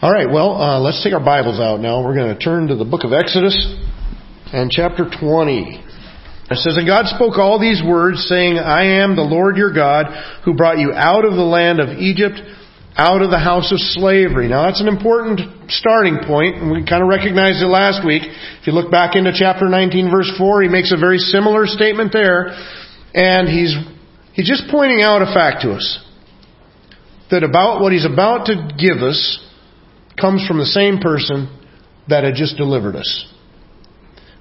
All right, well, uh, let's take our Bibles out now. We're going to turn to the book of Exodus and chapter 20. It says, And God spoke all these words, saying, I am the Lord your God, who brought you out of the land of Egypt, out of the house of slavery. Now that's an important starting point, and we kind of recognized it last week. If you look back into chapter 19, verse 4, he makes a very similar statement there, and he's, he's just pointing out a fact to us. That about what he's about to give us comes from the same person that had just delivered us.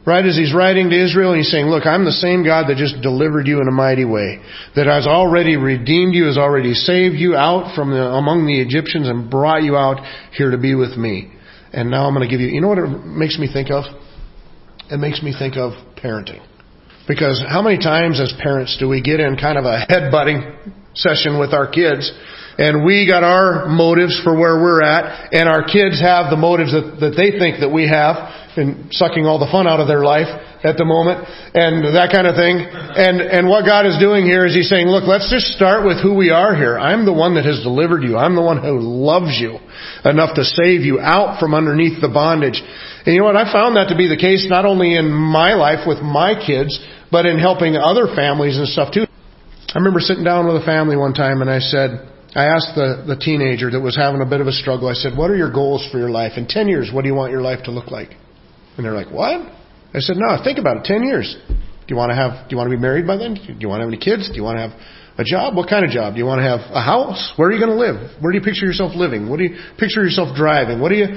Right as he's writing to Israel, he's saying, Look, I'm the same God that just delivered you in a mighty way, that has already redeemed you, has already saved you out from the, among the Egyptians and brought you out here to be with me. And now I'm going to give you, you know what it makes me think of? It makes me think of parenting. Because how many times as parents do we get in kind of a headbutting session with our kids and we got our motives for where we're at, and our kids have the motives that, that they think that we have, in sucking all the fun out of their life at the moment, and that kind of thing. And, and what God is doing here is He's saying, look, let's just start with who we are here. I'm the one that has delivered you. I'm the one who loves you enough to save you out from underneath the bondage. And you know what? I found that to be the case not only in my life with my kids, but in helping other families and stuff too. I remember sitting down with a family one time and I said, I asked the, the teenager that was having a bit of a struggle, I said, What are your goals for your life? In 10 years, what do you want your life to look like? And they're like, What? I said, No, think about it. 10 years. Do you want to have, do you want to be married by then? Do you want to have any kids? Do you want to have a job? What kind of job? Do you want to have a house? Where are you going to live? Where do you picture yourself living? What do you picture yourself driving? What do you,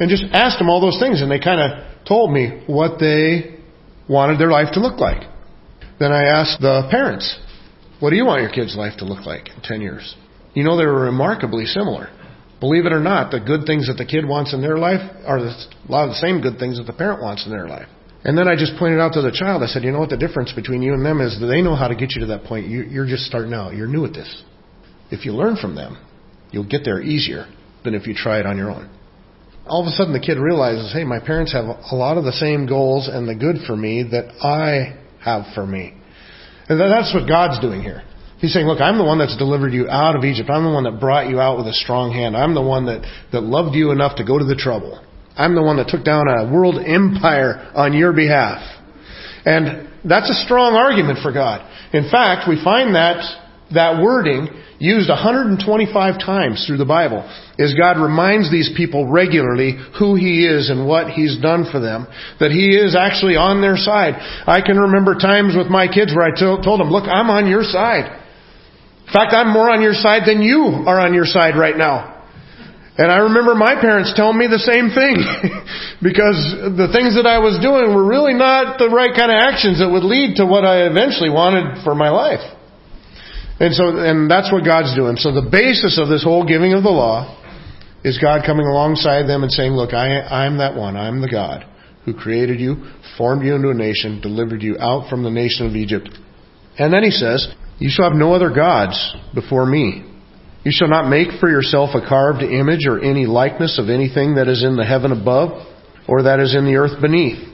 and just asked them all those things and they kind of told me what they wanted their life to look like. Then I asked the parents, what do you want your kid's life to look like in 10 years? You know, they were remarkably similar. Believe it or not, the good things that the kid wants in their life are a lot of the same good things that the parent wants in their life. And then I just pointed out to the child, I said, you know what the difference between you and them is that they know how to get you to that point. You're just starting out. You're new at this. If you learn from them, you'll get there easier than if you try it on your own. All of a sudden the kid realizes, hey, my parents have a lot of the same goals and the good for me that I have for me. And that's what God's doing here. He's saying, look, I'm the one that's delivered you out of Egypt. I'm the one that brought you out with a strong hand. I'm the one that, that loved you enough to go to the trouble. I'm the one that took down a world empire on your behalf. And that's a strong argument for God. In fact, we find that, that wording used 125 times through the Bible is God reminds these people regularly who He is and what He's done for them. That He is actually on their side. I can remember times with my kids where I told them, look, I'm on your side. In fact, I'm more on your side than you are on your side right now. And I remember my parents telling me the same thing. because the things that I was doing were really not the right kind of actions that would lead to what I eventually wanted for my life. And so, and that's what God's doing. So the basis of this whole giving of the law is God coming alongside them and saying, look, I, I'm that one. I'm the God who created you, formed you into a nation, delivered you out from the nation of Egypt. And then he says, you shall have no other gods before me. You shall not make for yourself a carved image or any likeness of anything that is in the heaven above, or that is in the earth beneath,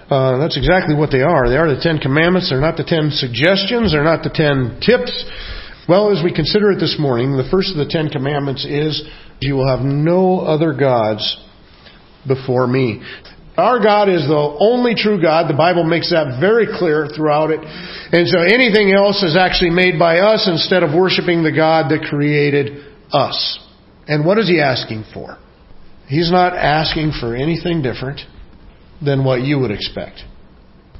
uh, that's exactly what they are. They are the Ten Commandments. They're not the Ten Suggestions. They're not the Ten Tips. Well, as we consider it this morning, the first of the Ten Commandments is, You will have no other gods before me. Our God is the only true God. The Bible makes that very clear throughout it. And so anything else is actually made by us instead of worshiping the God that created us. And what is He asking for? He's not asking for anything different than what you would expect.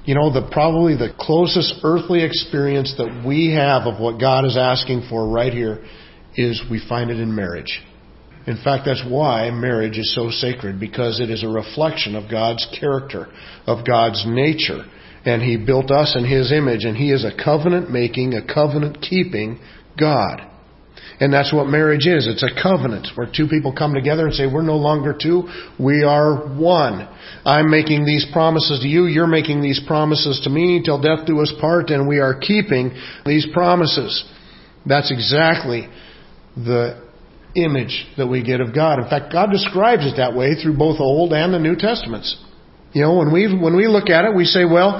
You know, the probably the closest earthly experience that we have of what God is asking for right here is we find it in marriage. In fact, that's why marriage is so sacred, because it is a reflection of God's character, of God's nature. And He built us in His image, and He is a covenant making, a covenant keeping God. And that's what marriage is. It's a covenant where two people come together and say, we're no longer two, we are one. I'm making these promises to you, you're making these promises to me till death do us part, and we are keeping these promises. That's exactly the image that we get of God. In fact, God describes it that way through both the Old and the New Testaments. You know, when we when we look at it, we say, well,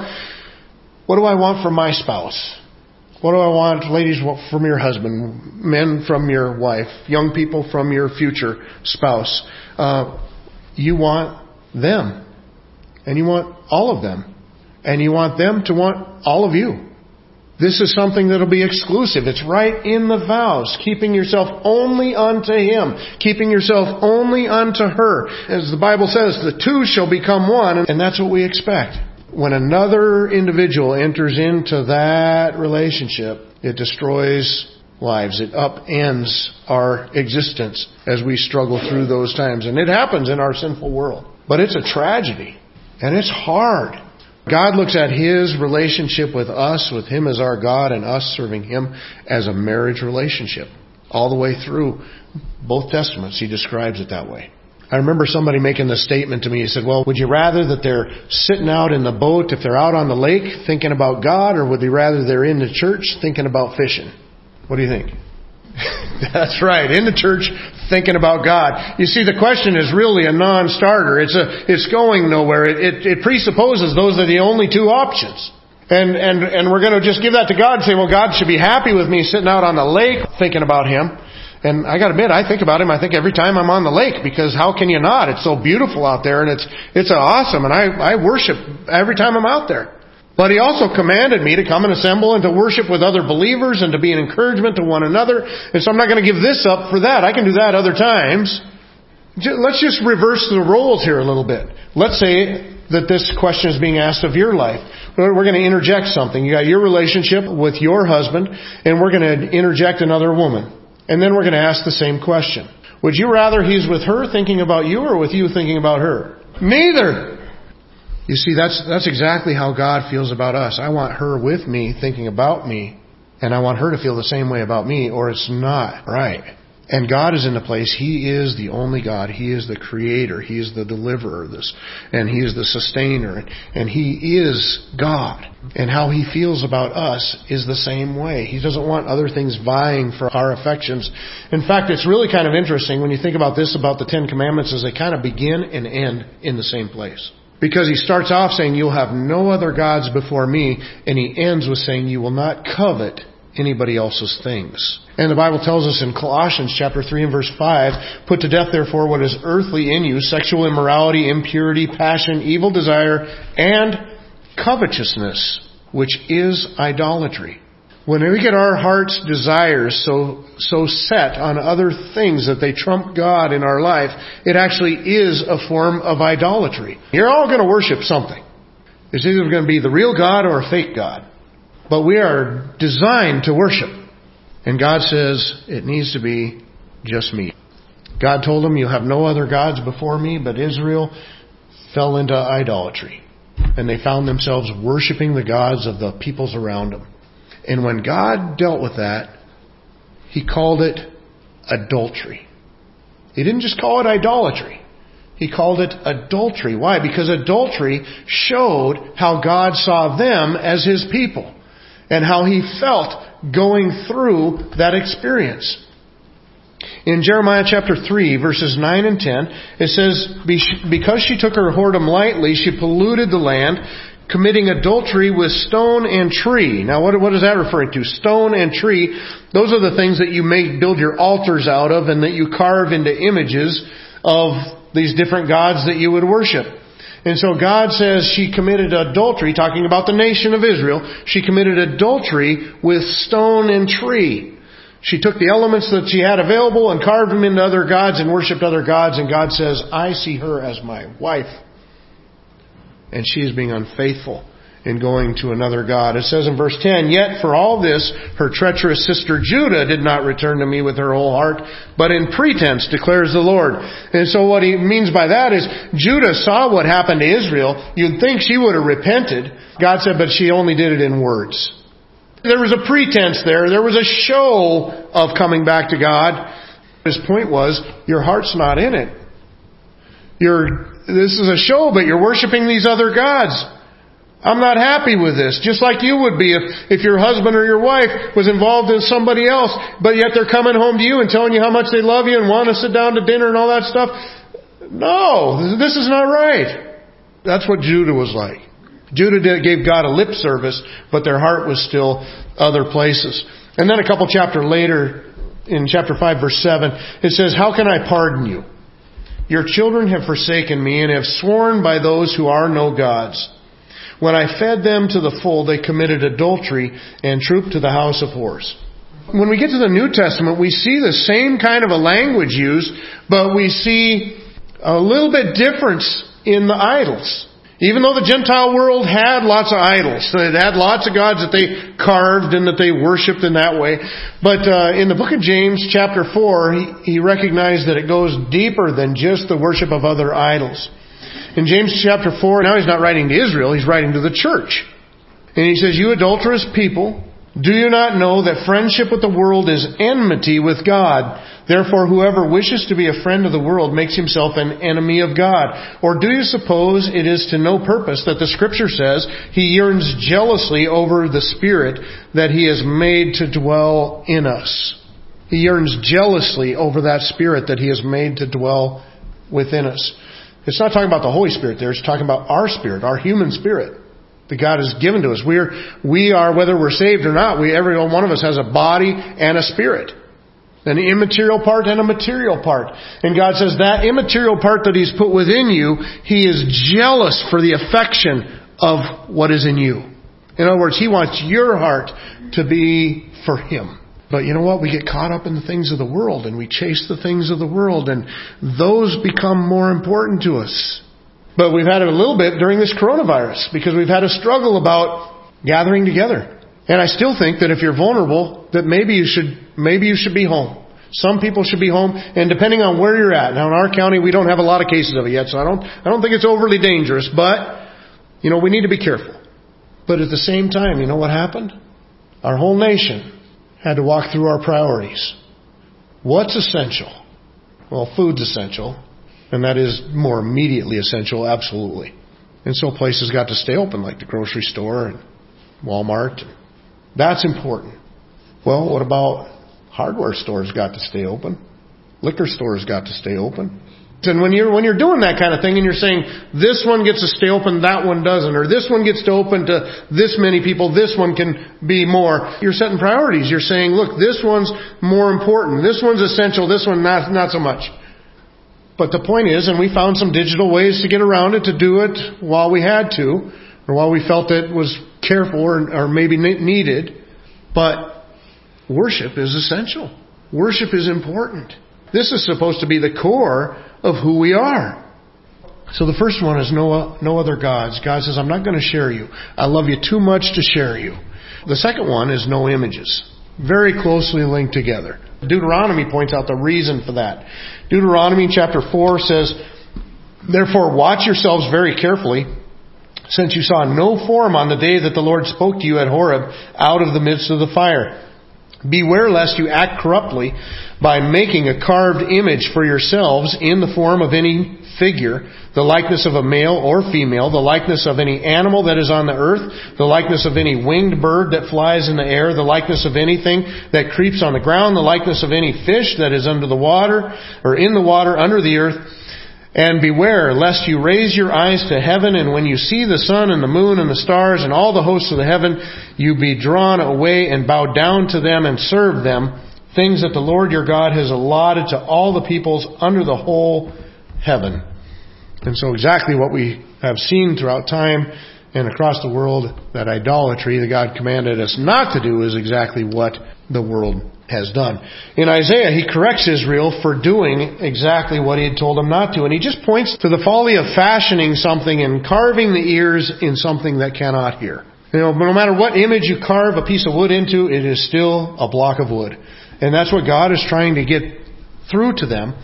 what do I want from my spouse? What do I want, ladies, from your husband, men from your wife, young people from your future spouse? Uh, you want them, and you want all of them, and you want them to want all of you. This is something that'll be exclusive. It's right in the vows. Keeping yourself only unto Him. Keeping yourself only unto her. As the Bible says, the two shall become one, and that's what we expect when another individual enters into that relationship, it destroys lives. It upends our existence as we struggle through those times. And it happens in our sinful world. But it's a tragedy. And it's hard. God looks at His relationship with us, with Him as our God, and us serving Him as a marriage relationship. All the way through both Testaments, He describes it that way. I remember somebody making the statement to me. He said, well, would you rather that they're sitting out in the boat if they're out on the lake thinking about God, or would they rather they're in the church thinking about fishing? What do you think? That's right, in the church thinking about God. You see, the question is really a non-starter. It's a, it's going nowhere. It, it, it presupposes those are the only two options. And, and, and we're going to just give that to God and say, well, God should be happy with me sitting out on the lake thinking about Him. And I gotta admit, I think about him, I think every time I'm on the lake, because how can you not? It's so beautiful out there and it's, it's awesome and I, I worship every time I'm out there. But he also commanded me to come and assemble and to worship with other believers and to be an encouragement to one another. And so I'm not going to give this up for that. I can do that other times. Let's just reverse the roles here a little bit. Let's say that this question is being asked of your life. We're going to interject something. You got your relationship with your husband and we're going to interject another woman. And then we're going to ask the same question. Would you rather he's with her thinking about you or with you thinking about her? Neither. You see, that's, that's exactly how God feels about us. I want her with me thinking about me, and I want her to feel the same way about me, or it's not right. And God is in the place. He is the only God. He is the creator. He is the deliverer. This, and He is the sustainer. And He is God. And how He feels about us is the same way. He doesn't want other things vying for our affections. In fact, it's really kind of interesting when you think about this about the Ten Commandments as they kind of begin and end in the same place. Because he starts off saying, you'll have no other gods before me, and he ends with saying, you will not covet anybody else's things. And the Bible tells us in Colossians chapter 3 and verse 5, put to death therefore what is earthly in you, sexual immorality, impurity, passion, evil desire, and covetousness, which is idolatry. When we get our heart's desires so, so set on other things that they trump God in our life, it actually is a form of idolatry. You're all going to worship something. It's either going to be the real God or a fake God. But we are designed to worship. And God says it needs to be just me. God told them, You have no other gods before me, but Israel fell into idolatry. And they found themselves worshiping the gods of the peoples around them. And when God dealt with that, He called it adultery. He didn't just call it idolatry. He called it adultery. Why? Because adultery showed how God saw them as His people and how he felt going through that experience. In Jeremiah chapter 3, verses 9 and 10, it says, Because she took her whoredom lightly, she polluted the land, committing adultery with stone and tree. Now what, what is that referring to? Stone and tree, those are the things that you may build your altars out of and that you carve into images of these different gods that you would worship. And so God says she committed adultery, talking about the nation of Israel. She committed adultery with stone and tree. She took the elements that she had available and carved them into other gods and worshipped other gods. And God says, I see her as my wife. And she is being unfaithful in going to another God. It says in verse 10, Yet for all this, her treacherous sister Judah did not return to me with her whole heart, but in pretense, declares the Lord. And so what he means by that is, Judah saw what happened to Israel. You'd think she would have repented. God said, but she only did it in words. There was a pretense there. There was a show of coming back to God. His point was, your heart's not in it. You're, this is a show, but you're worshiping these other gods. I'm not happy with this. Just like you would be if, if your husband or your wife was involved in somebody else, but yet they're coming home to you and telling you how much they love you and want to sit down to dinner and all that stuff. No, this is not right. That's what Judah was like. Judah gave God a lip service, but their heart was still other places. And then a couple chapter later, in chapter 5 verse 7, it says, How can I pardon you? Your children have forsaken me and have sworn by those who are no gods. When I fed them to the full, they committed adultery and trooped to the house of whores. When we get to the New Testament, we see the same kind of a language used, but we see a little bit difference in the idols. Even though the Gentile world had lots of idols, it had lots of gods that they carved and that they worshipped in that way. But uh, in the book of James, chapter 4, he, he recognized that it goes deeper than just the worship of other idols. In James chapter 4, now he's not writing to Israel, he's writing to the church. And he says, You adulterous people, do you not know that friendship with the world is enmity with God? Therefore, whoever wishes to be a friend of the world makes himself an enemy of God. Or do you suppose it is to no purpose that the scripture says he yearns jealously over the Spirit that he has made to dwell in us? He yearns jealously over that Spirit that he has made to dwell within us. It's not talking about the Holy Spirit there. It's talking about our spirit, our human spirit that God has given to us. We are, we are, whether we're saved or not, we, every one of us has a body and a spirit. An immaterial part and a material part. And God says that immaterial part that He's put within you, He is jealous for the affection of what is in you. In other words, He wants your heart to be for Him. But you know what? We get caught up in the things of the world and we chase the things of the world and those become more important to us. But we've had it a little bit during this coronavirus because we've had a struggle about gathering together. And I still think that if you're vulnerable, that maybe you should, maybe you should be home. Some people should be home, and depending on where you're at. Now in our county, we don't have a lot of cases of it yet, so I don't, I don't think it's overly dangerous, but, you know, we need to be careful. But at the same time, you know what happened? Our whole nation had to walk through our priorities. What's essential? Well, food's essential, and that is more immediately essential, absolutely. And so places got to stay open, like the grocery store and Walmart. That's important. Well, what about hardware stores got to stay open? Liquor stores got to stay open. And when you're, when you're doing that kind of thing and you're saying, this one gets to stay open, that one doesn't, or this one gets to open to this many people, this one can be more, you're setting priorities. You're saying, look, this one's more important. This one's essential. This one not, not so much. But the point is, and we found some digital ways to get around it, to do it while we had to, or while we felt it was careful or, or maybe needed. But worship is essential. Worship is important. This is supposed to be the core of who we are. So the first one is no, no other gods. God says, I'm not going to share you. I love you too much to share you. The second one is no images. Very closely linked together. Deuteronomy points out the reason for that. Deuteronomy chapter 4 says, Therefore watch yourselves very carefully, since you saw no form on the day that the Lord spoke to you at Horeb out of the midst of the fire. Beware lest you act corruptly by making a carved image for yourselves in the form of any figure, the likeness of a male or female, the likeness of any animal that is on the earth, the likeness of any winged bird that flies in the air, the likeness of anything that creeps on the ground, the likeness of any fish that is under the water, or in the water under the earth. And beware, lest you raise your eyes to heaven, and when you see the sun and the moon and the stars and all the hosts of the heaven, you be drawn away and bow down to them and serve them, things that the Lord your God has allotted to all the peoples under the whole heaven. And so exactly what we have seen throughout time and across the world, that idolatry that God commanded us not to do is exactly what the world has done. In Isaiah, he corrects Israel for doing exactly what he had told them not to. And he just points to the folly of fashioning something and carving the ears in something that cannot hear. You know, no matter what image you carve a piece of wood into, it is still a block of wood. And that's what God is trying to get through to them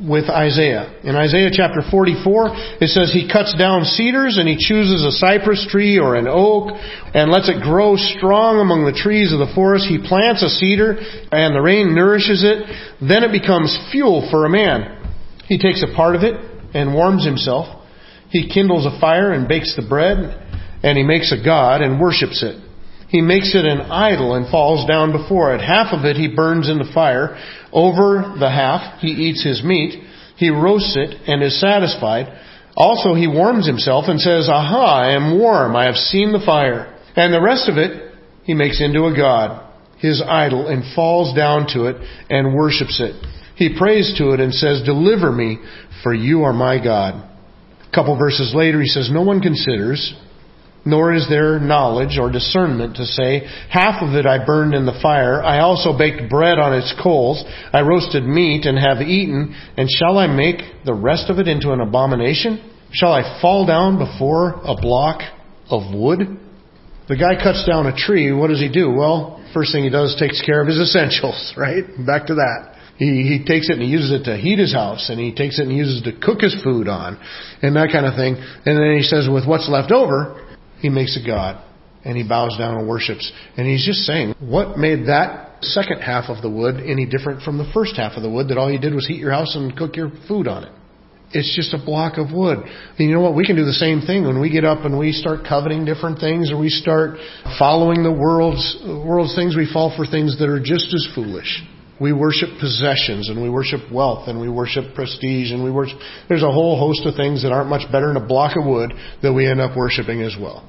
with Isaiah. In Isaiah chapter 44, it says he cuts down cedars and he chooses a cypress tree or an oak and lets it grow strong among the trees of the forest. He plants a cedar and the rain nourishes it. Then it becomes fuel for a man. He takes a part of it and warms himself. He kindles a fire and bakes the bread and he makes a god and worships it. He makes it an idol and falls down before it. Half of it he burns in the fire. Over the half he eats his meat. He roasts it and is satisfied. Also he warms himself and says, Aha, I am warm. I have seen the fire. And the rest of it he makes into a god, his idol, and falls down to it and worships it. He prays to it and says, Deliver me, for you are my God. A couple verses later he says, No one considers nor is there knowledge or discernment to say, Half of it I burned in the fire, I also baked bread on its coals, I roasted meat and have eaten, and shall I make the rest of it into an abomination? Shall I fall down before a block of wood? The guy cuts down a tree, what does he do? Well, first thing he does takes care of his essentials, right? Back to that. He, he takes it and he uses it to heat his house, and he takes it and uses it to cook his food on, and that kind of thing. And then he says, with what's left over, he makes a god and he bows down and worships. And he's just saying, what made that second half of the wood any different from the first half of the wood that all you did was heat your house and cook your food on it? It's just a block of wood. And you know what? We can do the same thing when we get up and we start coveting different things or we start following the world's, world's things. We fall for things that are just as foolish. We worship possessions and we worship wealth and we worship prestige and we worship, there's a whole host of things that aren't much better than a block of wood that we end up worshiping as well.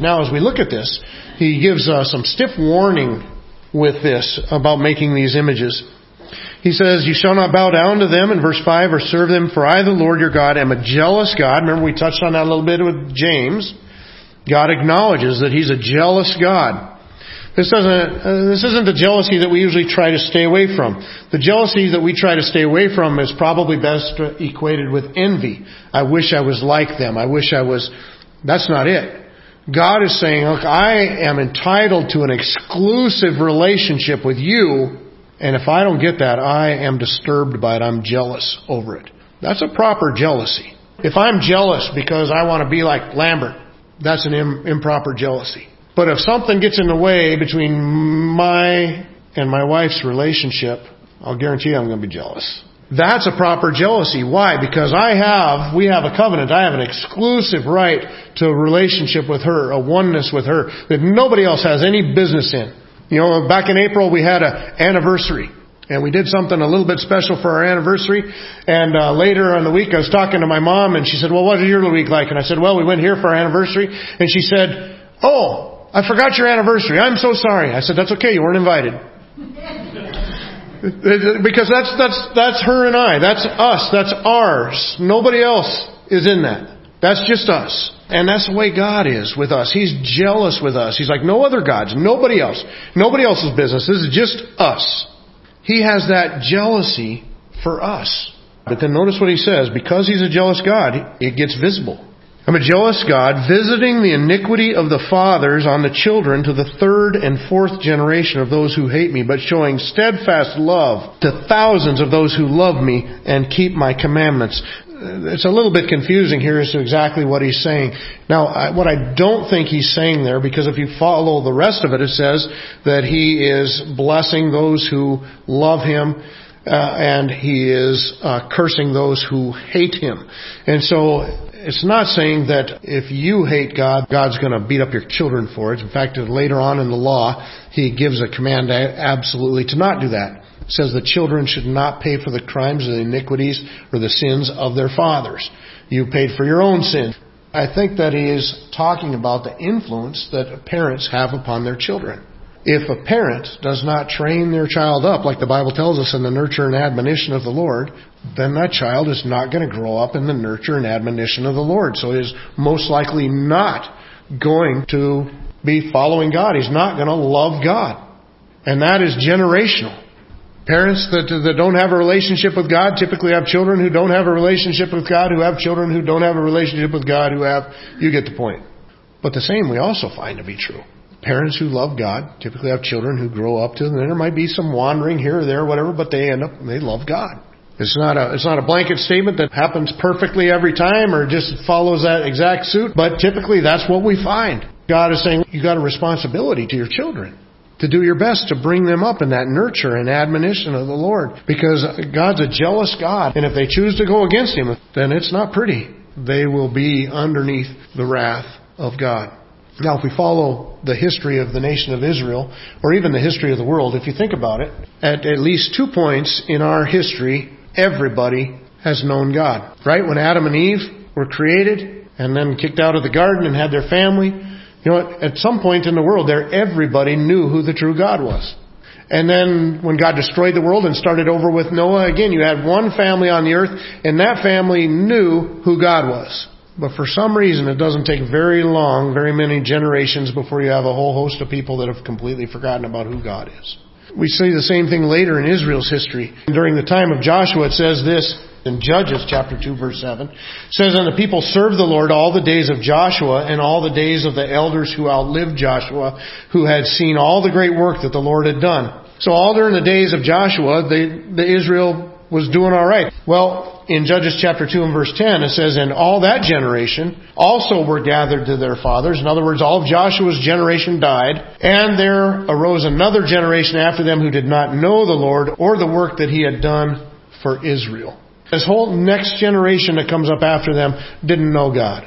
Now, as we look at this, he gives uh, some stiff warning with this about making these images. He says, You shall not bow down to them in verse 5 or serve them, for I, the Lord your God, am a jealous God. Remember, we touched on that a little bit with James. God acknowledges that He's a jealous God. This doesn't, uh, this isn't the jealousy that we usually try to stay away from. The jealousy that we try to stay away from is probably best equated with envy. I wish I was like them. I wish I was, that's not it. God is saying, look, I am entitled to an exclusive relationship with you, and if I don't get that, I am disturbed by it. I'm jealous over it. That's a proper jealousy. If I'm jealous because I want to be like Lambert, that's an Im- improper jealousy. But if something gets in the way between my and my wife's relationship, I'll guarantee I'm going to be jealous. That's a proper jealousy. Why? Because I have, we have a covenant. I have an exclusive right to a relationship with her, a oneness with her that nobody else has any business in. You know, back in April we had an anniversary. And we did something a little bit special for our anniversary. And uh, later on the week, I was talking to my mom, and she said, "Well, what was your week like?" And I said, "Well, we went here for our anniversary." And she said, "Oh, I forgot your anniversary. I'm so sorry." I said, "That's okay. You weren't invited." Because that's, that's, that's her and I. That's us. That's ours. Nobody else is in that. That's just us. And that's the way God is with us. He's jealous with us. He's like no other gods, nobody else. Nobody else's business. This is just us. He has that jealousy for us. But then notice what he says. Because he's a jealous God, it gets visible. I'm a jealous God, visiting the iniquity of the fathers on the children to the third and fourth generation of those who hate me, but showing steadfast love to thousands of those who love me and keep my commandments. It's a little bit confusing here as to exactly what he's saying. Now, what I don't think he's saying there, because if you follow the rest of it, it says that he is blessing those who love him, uh, and he is uh, cursing those who hate him. And so it's not saying that if you hate God, God's going to beat up your children for it. In fact, later on in the law, He gives a command absolutely to not do that. It says the children should not pay for the crimes or the iniquities or the sins of their fathers. You paid for your own sin. I think that he is talking about the influence that parents have upon their children. If a parent does not train their child up, like the Bible tells us in the nurture and admonition of the Lord, then that child is not going to grow up in the nurture and admonition of the Lord. So is most likely not going to be following God. He's not going to love God. And that is generational. Parents that, that don't have a relationship with God typically have children who don't have a relationship with God, who have children who don't have a relationship with God, who have, you get the point. But the same we also find to be true. Parents who love God typically have children who grow up to them. There might be some wandering here or there, or whatever, but they end up, they love God. It's not a, it's not a blanket statement that happens perfectly every time or just follows that exact suit, but typically that's what we find. God is saying you got a responsibility to your children to do your best to bring them up in that nurture and admonition of the Lord. Because God's a jealous God, and if they choose to go against Him, then it's not pretty. They will be underneath the wrath of God. Now, if we follow the history of the nation of Israel, or even the history of the world, if you think about it, at at least two points in our history, everybody has known God. Right? When Adam and Eve were created and then kicked out of the garden and had their family, you know, at some point in the world there, everybody knew who the true God was. And then when God destroyed the world and started over with Noah, again, you had one family on the earth, and that family knew who God was. But for some reason, it doesn't take very long, very many generations before you have a whole host of people that have completely forgotten about who God is. We see the same thing later in Israel's history. During the time of Joshua, it says this, in Judges chapter 2 verse 7 says, And the people served the Lord all the days of Joshua and all the days of the elders who outlived Joshua, who had seen all the great work that the Lord had done. So all during the days of Joshua, the, the Israel was doing alright. Well, in Judges chapter 2 and verse 10, it says, And all that generation also were gathered to their fathers. In other words, all of Joshua's generation died, and there arose another generation after them who did not know the Lord or the work that he had done for Israel. This whole next generation that comes up after them didn't know God.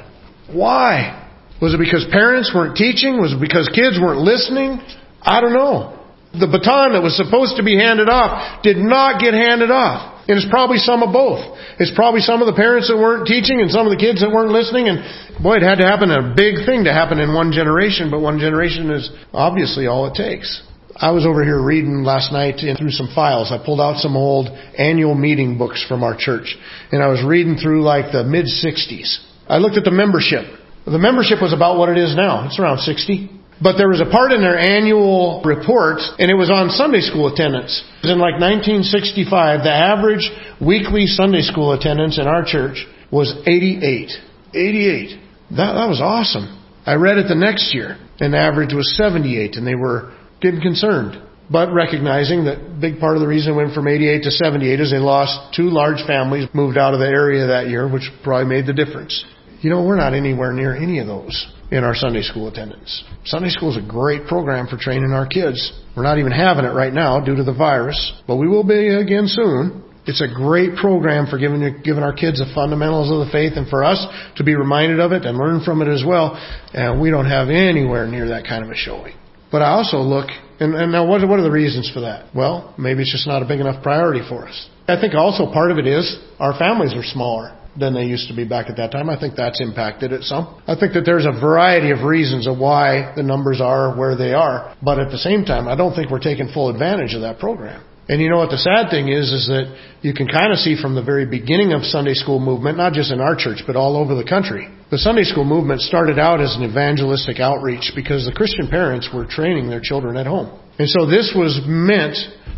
Why? Was it because parents weren't teaching? Was it because kids weren't listening? I don't know. The baton that was supposed to be handed off did not get handed off. And it's probably some of both. It's probably some of the parents that weren't teaching and some of the kids that weren't listening. And boy, it had to happen, a big thing to happen in one generation, but one generation is obviously all it takes. I was over here reading last night through some files. I pulled out some old annual meeting books from our church, and I was reading through like the mid 60s. I looked at the membership. The membership was about what it is now. It's around 60. But there was a part in their annual report, and it was on Sunday school attendance. In like 1965, the average weekly Sunday school attendance in our church was 88. 88. That, that was awesome. I read it the next year, and the average was 78, and they were getting concerned. But recognizing that big part of the reason it went from 88 to 78 is they lost two large families, moved out of the area that year, which probably made the difference. You know, we're not anywhere near any of those in our Sunday school attendance. Sunday school is a great program for training our kids. We're not even having it right now due to the virus, but we will be again soon. It's a great program for giving, giving our kids the fundamentals of the faith and for us to be reminded of it and learn from it as well. And we don't have anywhere near that kind of a showing. But I also look, and, and now what, what are the reasons for that? Well, maybe it's just not a big enough priority for us. I think also part of it is our families are smaller than they used to be back at that time. I think that's impacted it some. I think that there's a variety of reasons of why the numbers are where they are, but at the same time, I don't think we're taking full advantage of that program. And you know what the sad thing is, is that you can kind of see from the very beginning of Sunday school movement, not just in our church, but all over the country. The Sunday school movement started out as an evangelistic outreach because the Christian parents were training their children at home. And so this was meant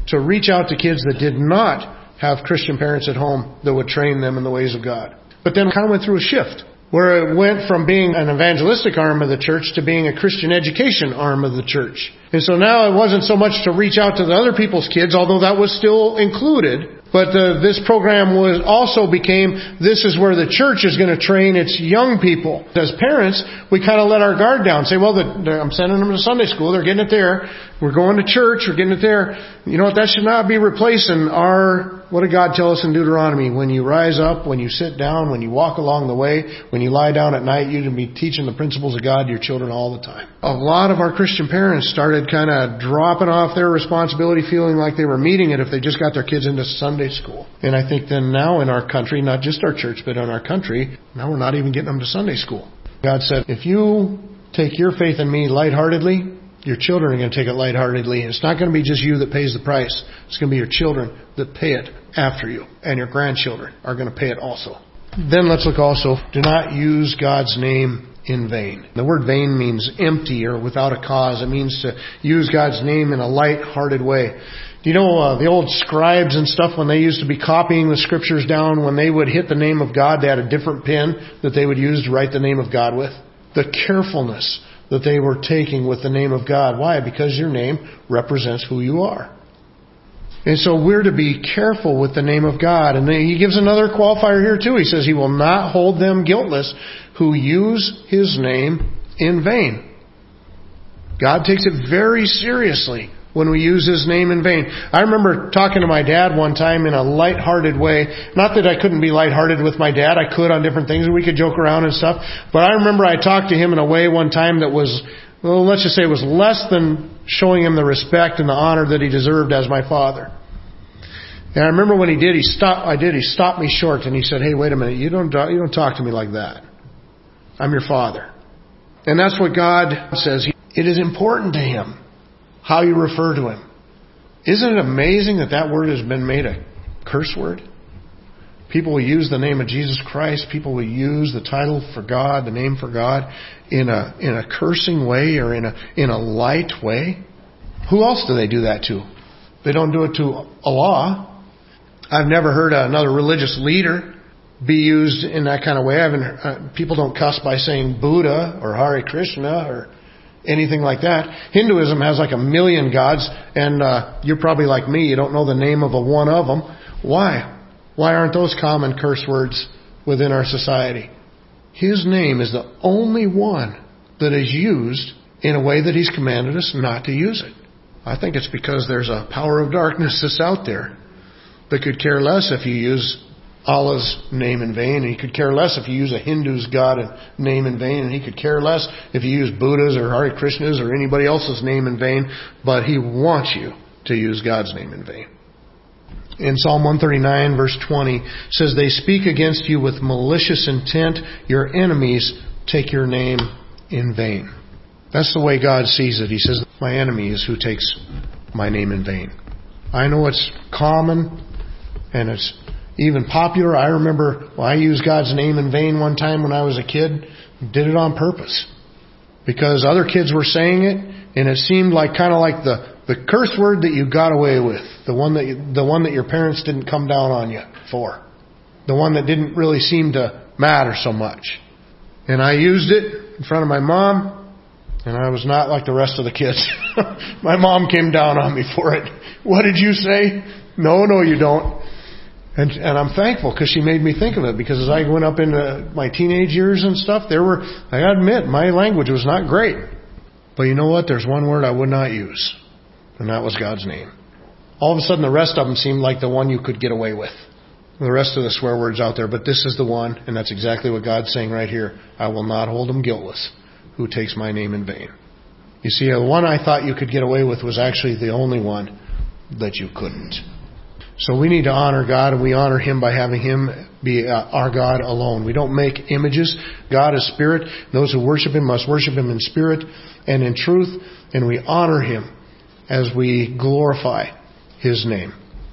to reach out to kids that did not have Christian parents at home that would train them in the ways of God. But then kind of went through a shift where it went from being an evangelistic arm of the church to being a Christian education arm of the church. And so now it wasn't so much to reach out to the other people's kids, although that was still included, but uh, this program was also became this is where the church is going to train its young people. As parents, we kind of let our guard down. Say, well, the, I'm sending them to Sunday school. They're getting it there. We're going to church. We're getting it there. You know what? That should not be replacing our. What did God tell us in Deuteronomy? When you rise up, when you sit down, when you walk along the way, when you lie down at night, you to be teaching the principles of God to your children all the time. A lot of our Christian parents started kind of dropping off their responsibility, feeling like they were meeting it if they just got their kids into Sunday school. And I think then now in our country, not just our church, but in our country, now we're not even getting them to Sunday school. God said, if you take your faith in me lightheartedly, your children are going to take it lightheartedly. And it's not going to be just you that pays the price. It's going to be your children that pay it after you. And your grandchildren are going to pay it also. Then let's look also, do not use God's name in vain. The word vain means empty or without a cause. It means to use God's name in a light-hearted way. Do you know uh, the old scribes and stuff when they used to be copying the scriptures down, when they would hit the name of God, they had a different pen that they would use to write the name of God with? The carefulness that they were taking with the name of God. Why? Because your name represents who you are. And so we're to be careful with the name of God. And he gives another qualifier here too. He says he will not hold them guiltless who use his name in vain. God takes it very seriously when we use his name in vain. I remember talking to my dad one time in a light-hearted way. Not that I couldn't be light-hearted with my dad. I could on different things and we could joke around and stuff. But I remember I talked to him in a way one time that was, well, let's just say it was less than showing him the respect and the honor that he deserved as my father. And I remember when he did, he stopped, I did, he stopped me short and he said, hey, wait a minute, you don't, you don't talk to me like that. I'm your father. And that's what God says. It is important to him how you refer to him. Isn't it amazing that that word has been made a curse word? People will use the name of Jesus Christ. People will use the title for God, the name for God, in a in a cursing way or in a in a light way. Who else do they do that to? They don't do it to Allah. I've never heard another religious leader be used in that kind of way. I haven't. Uh, people don't cuss by saying Buddha or Hare Krishna or anything like that. Hinduism has like a million gods, and uh, you're probably like me. You don't know the name of a one of them. Why? Why aren't those common curse words within our society? His name is the only one that is used in a way that He's commanded us not to use it. I think it's because there's a power of darkness that's out there that could care less if you use Allah's name in vain, and he could care less if you use a Hindu's God name in vain, and he could care less if you use Buddha's or Hare Krishna's or anybody else's name in vain, but he wants you to use God's name in vain. In Psalm 139 verse 20 says, They speak against you with malicious intent. Your enemies take your name in vain. That's the way God sees it. He says, My enemy is who takes my name in vain. I know it's common and it's even popular. I remember well, I used God's name in vain one time when I was a kid. Did it on purpose because other kids were saying it, and it seemed like kind of like the the curse word that you got away with, the one that you, the one that your parents didn't come down on you for, the one that didn't really seem to matter so much. And I used it in front of my mom, and I was not like the rest of the kids. my mom came down on me for it. What did you say? No, no, you don't. And, and I'm thankful because she made me think of it because as I went up into my teenage years and stuff, there were, I admit, my language was not great. But you know what? There's one word I would not use. And that was God's name. All of a sudden the rest of them seemed like the one you could get away with. The rest of the swear words out there, but this is the one, and that's exactly what God's saying right here. I will not hold him guiltless who takes my name in vain. You see, the one I thought you could get away with was actually the only one that you couldn't. So we need to honor God, and we honor Him by having Him be uh, our God alone. We don't make images. God is spirit. Those who worship Him must worship Him in spirit and in truth, and we honor Him as we glorify His name.